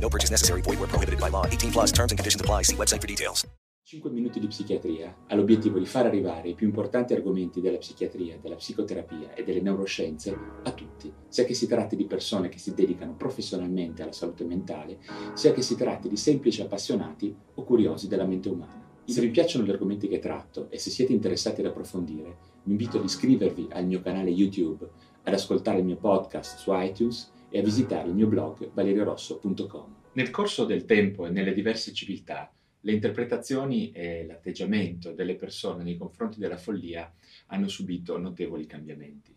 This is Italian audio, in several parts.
No purchase necessary. Void where prohibited by law. 18 plus terms and conditions apply. See website for details. 5 minuti di psichiatria ha l'obiettivo di far arrivare i più importanti argomenti della psichiatria, della psicoterapia e delle neuroscienze a tutti, sia che si tratti di persone che si dedicano professionalmente alla salute mentale, sia che si tratti di semplici appassionati o curiosi della mente umana. Se vi piacciono gli argomenti che tratto e se siete interessati ad approfondire, vi invito ad iscrivervi al mio canale YouTube, ad ascoltare il mio podcast su iTunes e a visitare il mio blog valeriorosso.com. Nel corso del tempo e nelle diverse civiltà, le interpretazioni e l'atteggiamento delle persone nei confronti della follia hanno subito notevoli cambiamenti.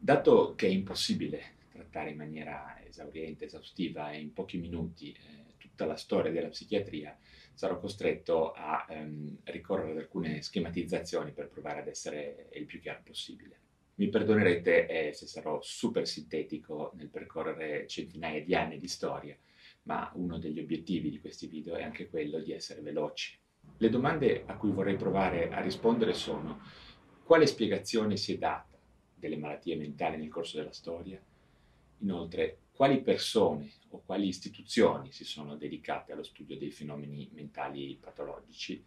Dato che è impossibile trattare in maniera esauriente, esaustiva e in pochi minuti eh, tutta la storia della psichiatria, sarò costretto a ehm, ricorrere ad alcune schematizzazioni per provare ad essere il più chiaro possibile. Mi perdonerete eh, se sarò super sintetico nel percorrere centinaia di anni di storia, ma uno degli obiettivi di questi video è anche quello di essere veloci. Le domande a cui vorrei provare a rispondere sono quale spiegazione si è data delle malattie mentali nel corso della storia? Inoltre, quali persone o quali istituzioni si sono dedicate allo studio dei fenomeni mentali patologici?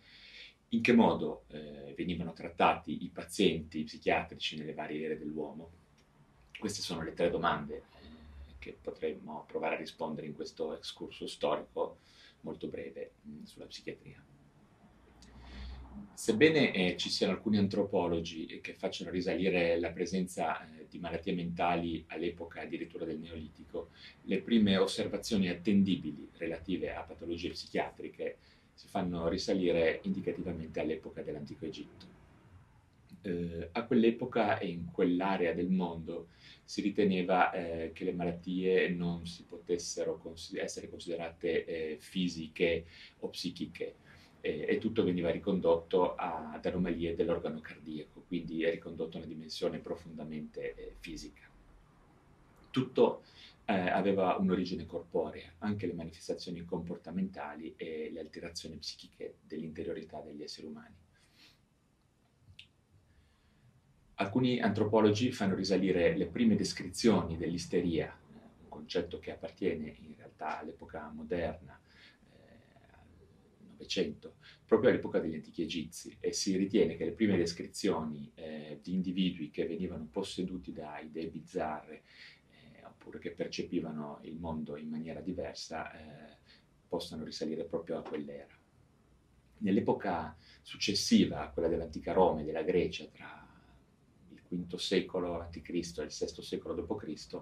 In che modo eh, venivano trattati i pazienti psichiatrici nelle varie ere dell'uomo? Queste sono le tre domande eh, che potremmo provare a rispondere in questo excursus storico molto breve mh, mm, sulla psichiatria. Sebbene eh, ci siano alcuni antropologi che facciano risalire la presenza eh, di malattie mentali all'epoca addirittura del Neolitico, le prime osservazioni attendibili relative a patologie psichiatriche si fanno risalire indicativamente all'epoca dell'antico Egitto. Eh, a quell'epoca e in quell'area del mondo si riteneva eh, che le malattie non si potessero consider- essere considerate eh, fisiche o psichiche e tutto veniva ricondotto a, ad anomalie dell'organo cardiaco, quindi è ricondotto a una dimensione profondamente eh, fisica. Tutto eh, aveva un'origine corporea, anche le manifestazioni comportamentali e le alterazioni psichiche dell'interiorità degli esseri umani. Alcuni antropologi fanno risalire le prime descrizioni dell'isteria, un concetto che appartiene in realtà all'epoca moderna, eh, al Novecento, proprio all'epoca degli antichi egizi e si ritiene che le prime descrizioni eh, di individui che venivano posseduti da idee bizzarre oppure che percepivano il mondo in maniera diversa, eh, possano risalire proprio a quell'era. Nell'epoca successiva quella dell'antica Roma e della Grecia, tra il V secolo a.C. e il VI secolo d.C.,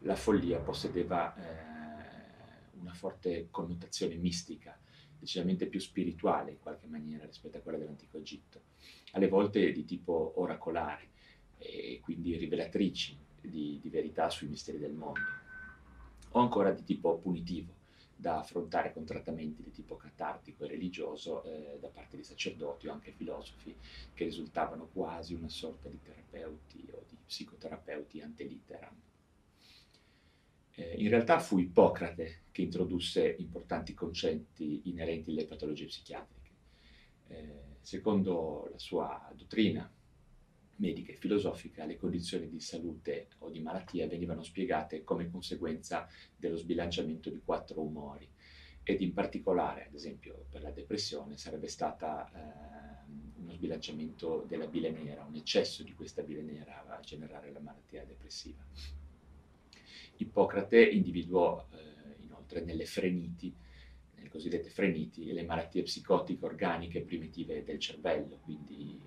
la follia possedeva eh, una forte connotazione mistica, decisamente più spirituale in qualche maniera rispetto a quella dell'antico Egitto, alle volte di tipo oracolare e quindi rivelatrici di, di verità sui misteri del mondo, o ancora di tipo punitivo, da affrontare con trattamenti di tipo catartico e religioso eh, da parte di sacerdoti o anche filosofi che risultavano quasi una sorta di terapeuti o di psicoterapeuti antelitteram. Eh, in realtà fu Ippocrate che introdusse importanti concetti inerenti alle patologie psichiatriche. Eh, secondo la sua dottrina, medica e filosofica le condizioni di salute o di malattia venivano spiegate come conseguenza dello sbilanciamento di quattro umori ed in particolare, ad esempio, per la depressione sarebbe stata eh, uno sbilanciamento della bile nera, un eccesso di questa bile nera a generare la malattia depressiva. Ippocrate individuò eh, inoltre nelle freniti, nelle cosiddette freniti, le malattie psicotiche organiche primitive del cervello, quindi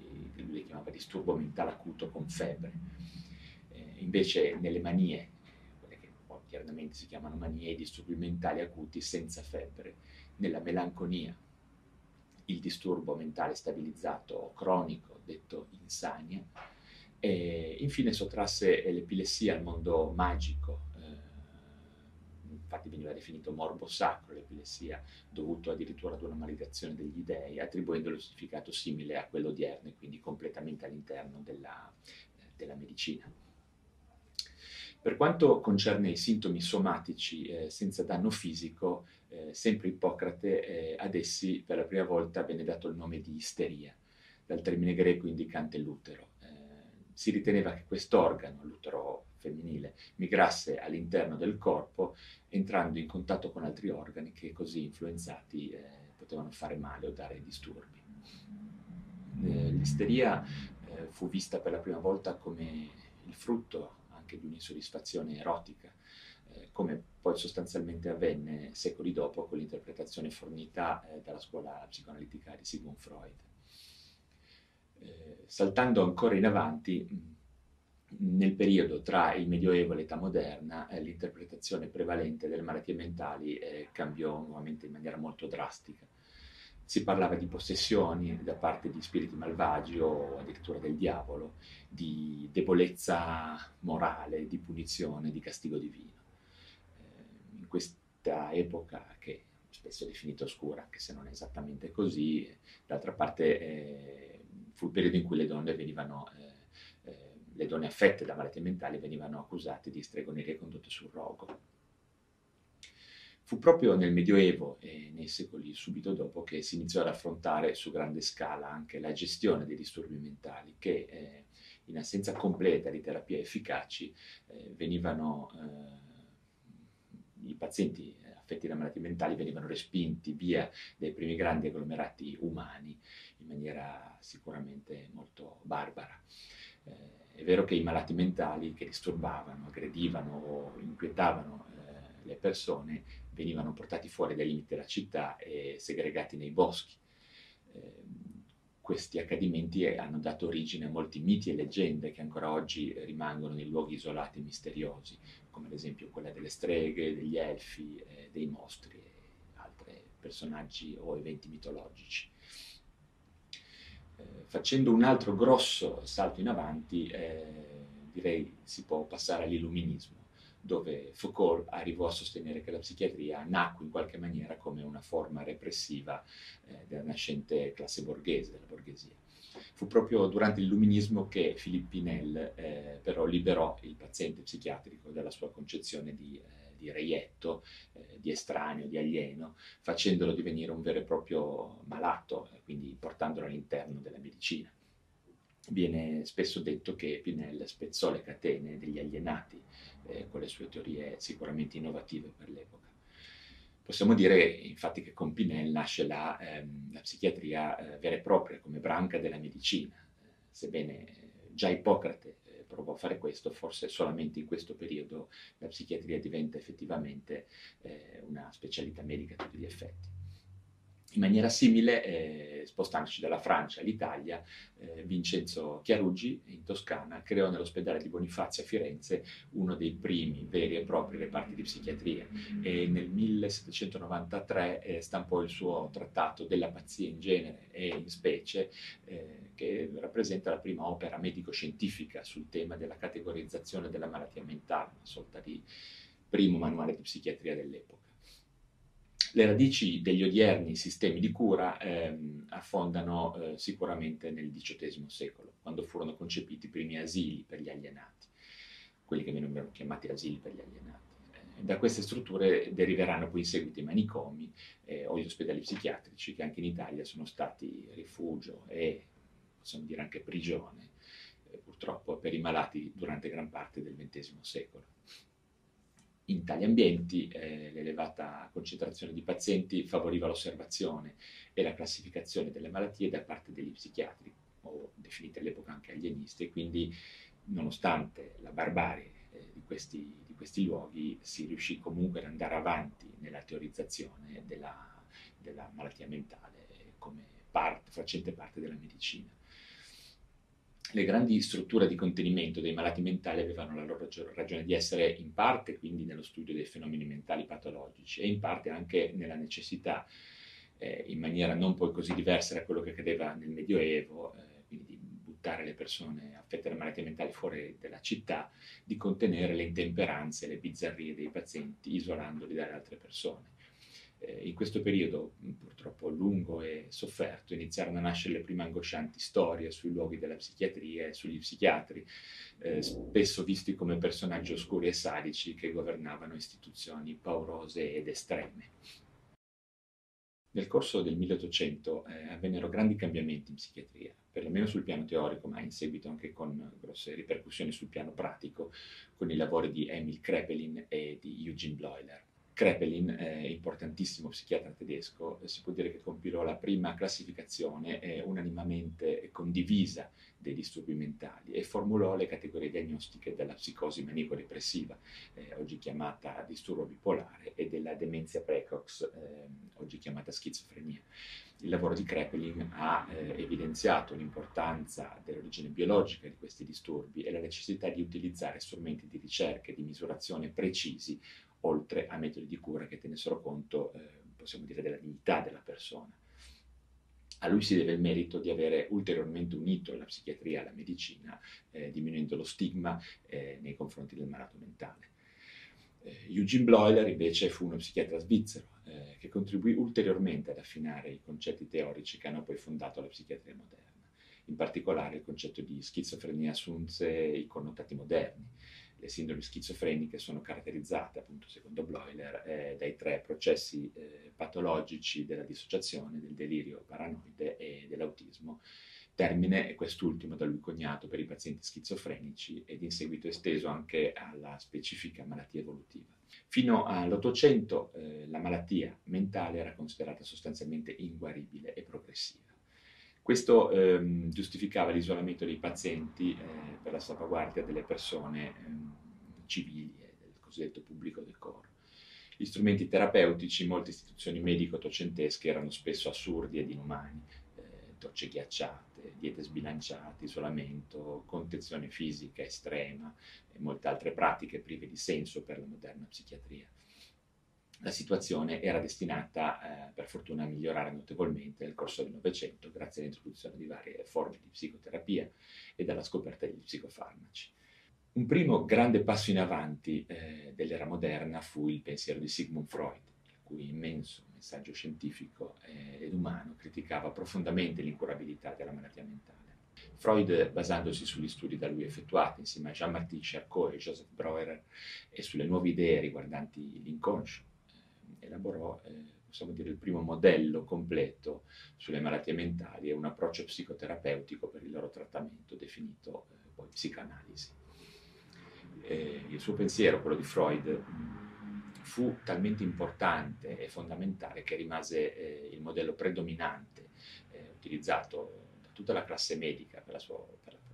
che lui chiamava disturbo mentale acuto con febbre. Eh, invece nelle manie, quelle che poi chiaramente si chiamano manie, i disturbi mentali acuti senza febbre, nella melanconia, il disturbo mentale stabilizzato cronico, detto insania, e infine sottrasse l'epilessia al mondo magico, eh, infatti veniva definito morbo sacro l'epilessia, dovuto addirittura ad una maledizione degli dei, attribuendolo un significato simile a quello odierno e quindi completamente all'interno della, eh, della medicina. Per quanto concerne i sintomi somatici eh, senza danno fisico, eh, sempre Ippocrate eh, ad essi per la prima volta venne dato il nome di isteria, dal termine greco indicante l'utero. Eh, si riteneva che quest'organo, l'utero femminile, migrasse all'interno del corpo entrando in contatto con altri organi che così influenzati eh, potevano fare male o dare disturbi. Eh, l'isteria fu vista per la prima volta come il frutto anche di un'insoddisfazione erotica, eh, come poi sostanzialmente avvenne secoli dopo con l'interpretazione fornita eh, dalla scuola psicoanalitica di Sigmund Freud. Eh, saltando ancora in avanti, nel periodo tra il Medioevo e l'età moderna, eh, l'interpretazione prevalente delle malattie mentali eh, cambiò nuovamente in maniera molto drastica si parlava di possessioni da parte di spiriti malvagi o addirittura del diavolo, di debolezza morale, di punizione, di castigo divino. Eh, in questa epoca che spesso è definita oscura, anche se non è esattamente così, d'altra parte eh, fu il periodo in cui le donne venivano... Eh, eh le donne affette da malattie mentali venivano accusate di stregoneria condotte sul rogo Fu proprio nel Medioevo e nei secoli subito dopo che si iniziò ad affrontare su grande scala anche la gestione dei disturbi mentali che eh, in assenza completa di terapie efficaci eh, venivano eh, i pazienti affetti da malattie mentali venivano respinti via dai primi grandi agglomerati umani in maniera sicuramente molto barbara. È vero che i malati mentali che disturbavano, aggredivano o inquietavano eh, le persone venivano portati fuori dai limiti della città e segregati nei boschi. Eh, questi accadimenti hanno dato origine a molti miti e leggende che ancora oggi rimangono in luoghi isolati e misteriosi, come ad esempio quella delle streghe, degli elfi, eh, dei mostri e altri personaggi o eventi mitologici. Eh, facendo un altro grosso salto in avanti, eh, direi si può passare all'illuminismo dove Foucault arrivò a sostenere che la psichiatria nacque in qualche maniera come una forma repressiva eh, della nascente classe borghese, della borghesia. Fu proprio durante l'illuminismo che Philippe Pinel eh, però liberò il paziente psichiatrico dalla sua concezione di, eh, di reietto, eh, di estraneo, di alieno, facendolo divenire un vero e proprio malato, quindi portandolo all'interno della medicina. Viene spesso detto che Pinel spezzò le catene degli alienati eh, con le sue teorie sicuramente innovative per l'epoca. Possiamo dire infatti che con Pinel nasce la, ehm, la psichiatria eh, vera e propria come branca della medicina, eh, sebbene già Ippocrate provò a fare questo, forse solamente in questo periodo la psichiatria diventa effettivamente eh, una specialità medica a tutti gli effetti. In maniera simile, eh, spostandoci dalla Francia all'Italia, eh, Vincenzo Chiaruggi in Toscana creò nell'ospedale di Bonifazio a Firenze uno dei primi veri e propri reparti di psichiatria e nel 1793 eh, stampò il suo trattato della pazzia in genere e in specie, eh, che rappresenta la prima opera medico-scientifica sul tema della categorizzazione della malattia mentale, una sorta di primo manuale di psichiatria dell'epoca. Le radici degli odierni sistemi di cura ehm, affondano eh, sicuramente nel XVIII secolo, quando furono concepiti i primi asili per gli alienati, quelli che venivano chiamati asili per gli alienati. Eh, da queste strutture deriveranno poi in seguito i manicomi eh, o gli ospedali psichiatrici, che anche in Italia sono stati rifugio e, possiamo dire, anche prigione, eh, purtroppo, per i malati durante gran parte del XX secolo. In tali ambienti eh, l'elevata concentrazione di pazienti favoriva l'osservazione e la classificazione delle malattie da parte degli psichiatri, o definite all'epoca anche alienisti, e quindi nonostante la barbarie eh, di, questi, di, questi, luoghi si riuscì comunque ad andare avanti nella teorizzazione della, della malattia mentale come parte, facente parte della medicina le grandi strutture di contenimento dei malati mentali avevano la loro ragione di essere in parte quindi nello studio dei fenomeni mentali patologici e in parte anche nella necessità, eh, in maniera non poi così diversa da quello che accadeva nel Medioevo, eh, quindi di buttare le persone affette da malattie mentali fuori dalla città, di contenere le intemperanze, le bizzarrie dei pazienti, isolandoli dalle altre persone. Eh, in questo periodo, purtroppo lungo e sofferto, iniziarono a nascere le prime angoscianti storie sui luoghi della psichiatria e sugli psichiatri, eh, spesso visti come personaggi oscuri e sadici che governavano istituzioni paurose ed estreme. Nel corso del 1800 eh, avvennero grandi cambiamenti in psichiatria, perlomeno sul piano teorico, ma in seguito anche con grosse ripercussioni sul piano pratico, con i lavori di Emil Krepelin e di Eugene Bleuler. Krepelin, eh, importantissimo psichiatra tedesco, eh, si può dire che compilò la prima classificazione eh, unanimamente condivisa dei disturbi mentali e formulò le categorie diagnostiche della psicosi manico-depressiva, eh, oggi chiamata disturbo bipolare, e della demenza precox, ehm, oggi chiamata schizofrenia. Il lavoro di Krepelin ha eh, evidenziato l'importanza dell'origine biologica di questi disturbi e la necessità di utilizzare strumenti di ricerca e di misurazione precisi oltre a metodi di cura che tenessero conto, eh, possiamo dire, della dignità della persona. A lui si deve il merito di avere ulteriormente unito la psichiatria alla medicina, eh, diminuendo lo stigma eh, nei confronti del malato mentale. Eh, Eugene Bleuler invece fu uno psichiatra svizzero eh, che contribuì ulteriormente ad affinare i concetti teorici che hanno poi fondato la psichiatria moderna. In particolare il concetto di schizofrenia assunse i connotati moderni le sindromi schizofreniche sono caratterizzate, appunto, secondo Bleuler, eh, dai tre processi eh, patologici della dissociazione, del delirio paranoide e dell'autismo. Termine è quest'ultimo da lui coniato per i pazienti schizofrenici ed in seguito esteso anche alla specifica malattia evolutiva. Fino all'Ottocento eh, la malattia mentale era considerata sostanzialmente inguaribile e progressiva. Questo ehm, giustificava l'isolamento dei pazienti eh, per la salvaguardia delle persone ehm, civili del cosiddetto pubblico decoro. Gli strumenti terapeutici in molte istituzioni medico-docentesche erano spesso assurdi ed inumani, eh, docce ghiacciate, diete sbilanciate, isolamento, contenzione fisica estrema e molte altre pratiche prive di senso per la moderna psichiatria la situazione era destinata, eh, per fortuna, a migliorare notevolmente nel corso del Novecento grazie all'introduzione di varie forme di psicoterapia e alla scoperta degli psicofarmaci. Un primo grande passo in avanti eh, dell'era moderna fu il pensiero di Sigmund Freud, il cui immenso messaggio scientifico eh, ed umano criticava profondamente l'incurabilità della malattia mentale. Freud, basandosi sugli studi da lui effettuati insieme a Jean-Martin Charcot e Joseph Breuer e sulle nuove idee riguardanti l'inconscio, elaborò, eh, possiamo dire, il primo modello completo sulle malattie mentali e un approccio psicoterapeutico per il loro trattamento, definito eh, poi psicanalisi. Eh, il suo pensiero, quello di Freud, fu talmente importante e fondamentale che rimase eh, il modello predominante eh, utilizzato da tutta la classe medica per la sua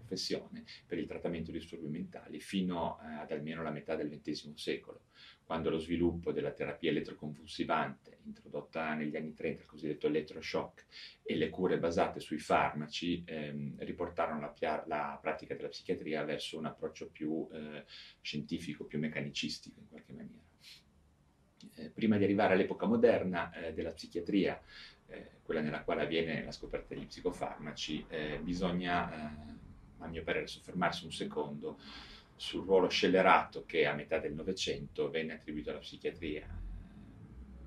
professione per il trattamento di disturbi mentali fino eh, ad almeno la metà del XX secolo quando lo sviluppo della terapia elettroconvulsivante, introdotta negli anni 30, il cosiddetto elettroshock, e le cure basate sui farmaci, ehm, riportarono la, pia- la, pratica della psichiatria verso un approccio più eh, scientifico, più meccanicistico in qualche maniera. Eh, prima di arrivare all'epoca moderna eh, della psichiatria, eh, quella nella quale avviene la scoperta degli psicofarmaci, eh, bisogna, eh, a mio parere, soffermarsi un secondo sul ruolo scellerato che a metà del Novecento venne attribuito alla psichiatria.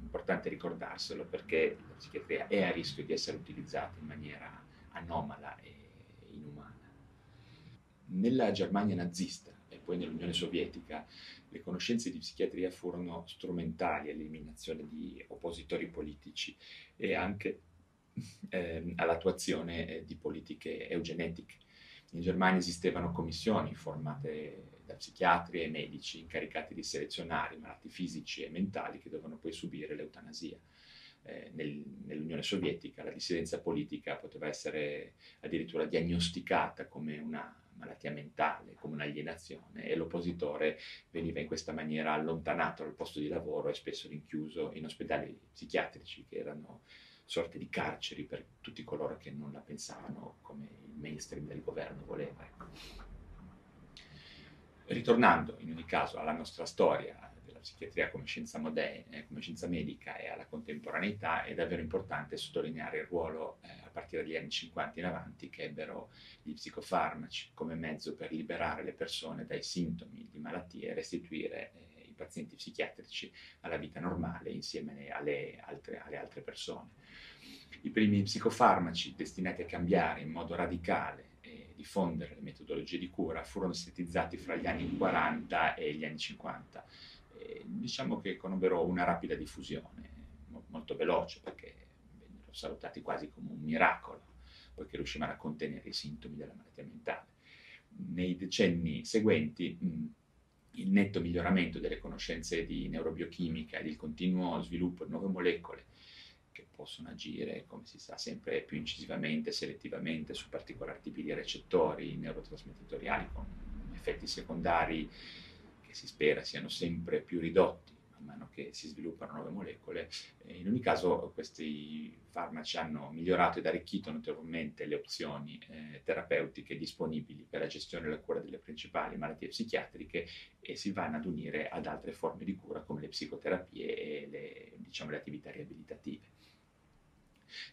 Importante ricordarselo perché la psichiatria è a rischio di essere utilizzata in maniera anomala e inumana. Nella Germania nazista e poi nell'Unione Sovietica le conoscenze di psichiatria furono strumentali all'eliminazione di oppositori politici e anche eh, all'attuazione di politiche eugenetiche in Germania esistevano commissioni formate da psichiatri e medici incaricati di selezionare i malati fisici e mentali che dovevano poi subire l'eutanasia. Eh, nel, nell'Unione Sovietica la dissidenza politica poteva essere addirittura diagnosticata come una malattia mentale, come un'alienazione e l'oppositore veniva in questa maniera allontanato dal posto di lavoro e spesso rinchiuso in ospedali psichiatrici che erano sorte di carceri per tutti coloro che non la pensavano come il mainstream del governo voleva. Ecco. Ritornando in ogni caso alla nostra storia della psichiatria come scienza moderna, eh, come scienza medica e alla contemporaneità, è davvero importante sottolineare il ruolo eh, partire dagli anni 50 in avanti che ebbero gli psicofarmaci come mezzo per liberare le persone dai sintomi di malattie e restituire eh, pazienti psichiatrici alla vita normale insieme alle altre, alle altre persone. I primi psicofarmaci destinati a cambiare in modo radicale e diffondere le metodologie di cura furono sintetizzati fra gli anni 40 e gli anni 50. E diciamo che conobbero una rapida diffusione, molto veloce, perché vennero salutati quasi come un miracolo, poiché riuscivano a contenere i sintomi della malattia mentale. Nei decenni seguenti, il netto miglioramento delle conoscenze di neurobiochimica ed il continuo sviluppo di nuove molecole che possono agire, come si sa, sempre più incisivamente, selettivamente su particolari tipi di recettori neurotrasmettitoriali con effetti secondari che si spera siano sempre più ridotti man mano che si sviluppano nuove molecole. In ogni caso questi farmaci hanno migliorato ed arricchito notevolmente le opzioni eh, terapeutiche disponibili per la gestione e la cura delle principali malattie psichiatriche e si vanno ad unire ad altre forme di cura come le psicoterapie e le, diciamo, le attività riabilitative.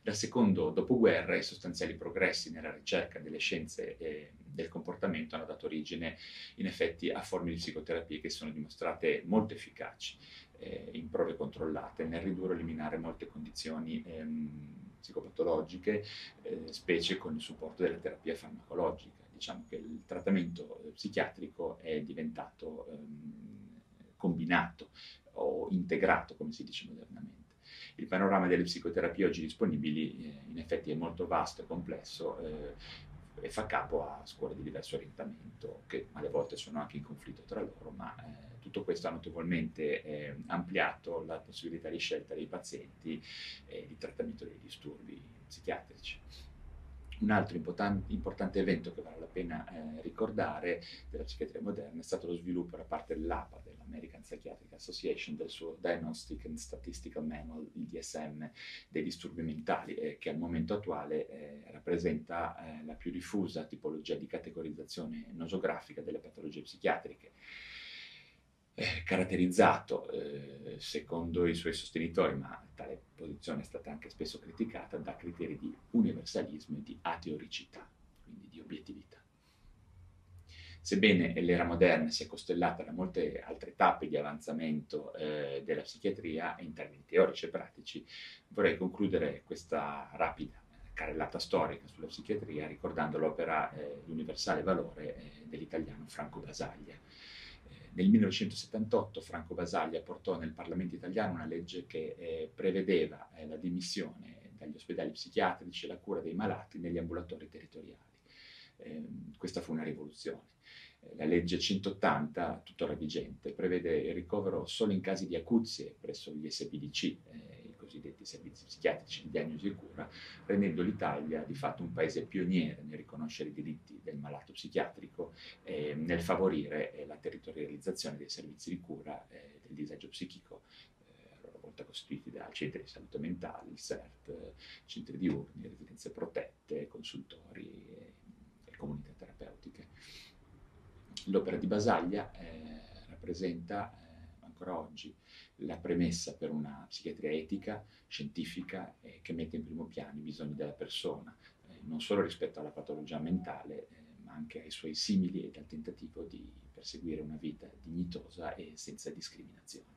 Dal secondo dopoguerra i sostanziali progressi nella ricerca delle scienze eh, del comportamento hanno dato origine in effetti a forme di psicoterapie che sono dimostrate molto efficaci eh, in prove controllate nel ridurre o eliminare molte condizioni ehm, psicopatologiche, eh, specie con il supporto della terapia farmacologica. Diciamo che il trattamento psichiatrico è diventato ehm, combinato o integrato, come si dice modernamente il panorama delle psicoterapie oggi disponibili eh, in effetti è molto vasto e complesso eh, e fa capo a scuole di diverso orientamento che alle volte sono anche in conflitto tra loro, ma eh, tutto questo ha notevolmente eh, ampliato la possibilità di scelta dei pazienti e di trattamento dei disturbi psichiatrici. Un altro importante evento che vale la pena eh, ricordare della psichiatria moderna è stato lo sviluppo da parte dell'APA, dell'American Psychiatric Association, del suo Diagnostic and Statistical Manual, il DSM, dei disturbi mentali, eh, che al momento attuale eh, rappresenta eh, la più diffusa tipologia di categorizzazione nosografica delle patologie psichiatriche eh, caratterizzato, eh, secondo i suoi sostenitori, ma tale posizione è stata anche spesso criticata, da criteri di universalismo e di ateoricità, quindi di obiettività. Sebbene l'era moderna sia costellata da molte altre tappe di avanzamento eh, della psichiatria in termini teorici e pratici, vorrei concludere questa rapida carrellata storica sulla psichiatria ricordando l'opera eh, L'universale valore eh, dell'italiano Franco Basaglia nel 1978 Franco Basaglia portò nel Parlamento italiano una legge che eh, prevedeva eh, la dimissione dagli ospedali psichiatrici e la cura dei malati negli ambulatori territoriali. Eh, questa fu una rivoluzione. Eh, la legge 180, tuttora vigente, prevede il ricovero solo in casi di acuzie presso gli SPDC, eh, cosiddetti servizi psichiatrici di diagnosi e cura, rendendo l'Italia di fatto un paese pioniere nel riconoscere i diritti del malato psichiatrico e nel favorire eh, la territorializzazione dei servizi di cura eh, del disagio psichico eh, costituiti da centri di salute mentale, il CERT, centri diurni, residenze protette, consultori e, e comunità terapeutiche. L'opera di Basaglia eh, rappresenta eh, ancora oggi la premessa per una psichiatria etica, scientifica, eh, che mette in primo piano i bisogni della persona, eh, non solo rispetto alla patologia mentale, eh, ma anche ai suoi simili e al tentativo di perseguire una vita dignitosa e senza discriminazione.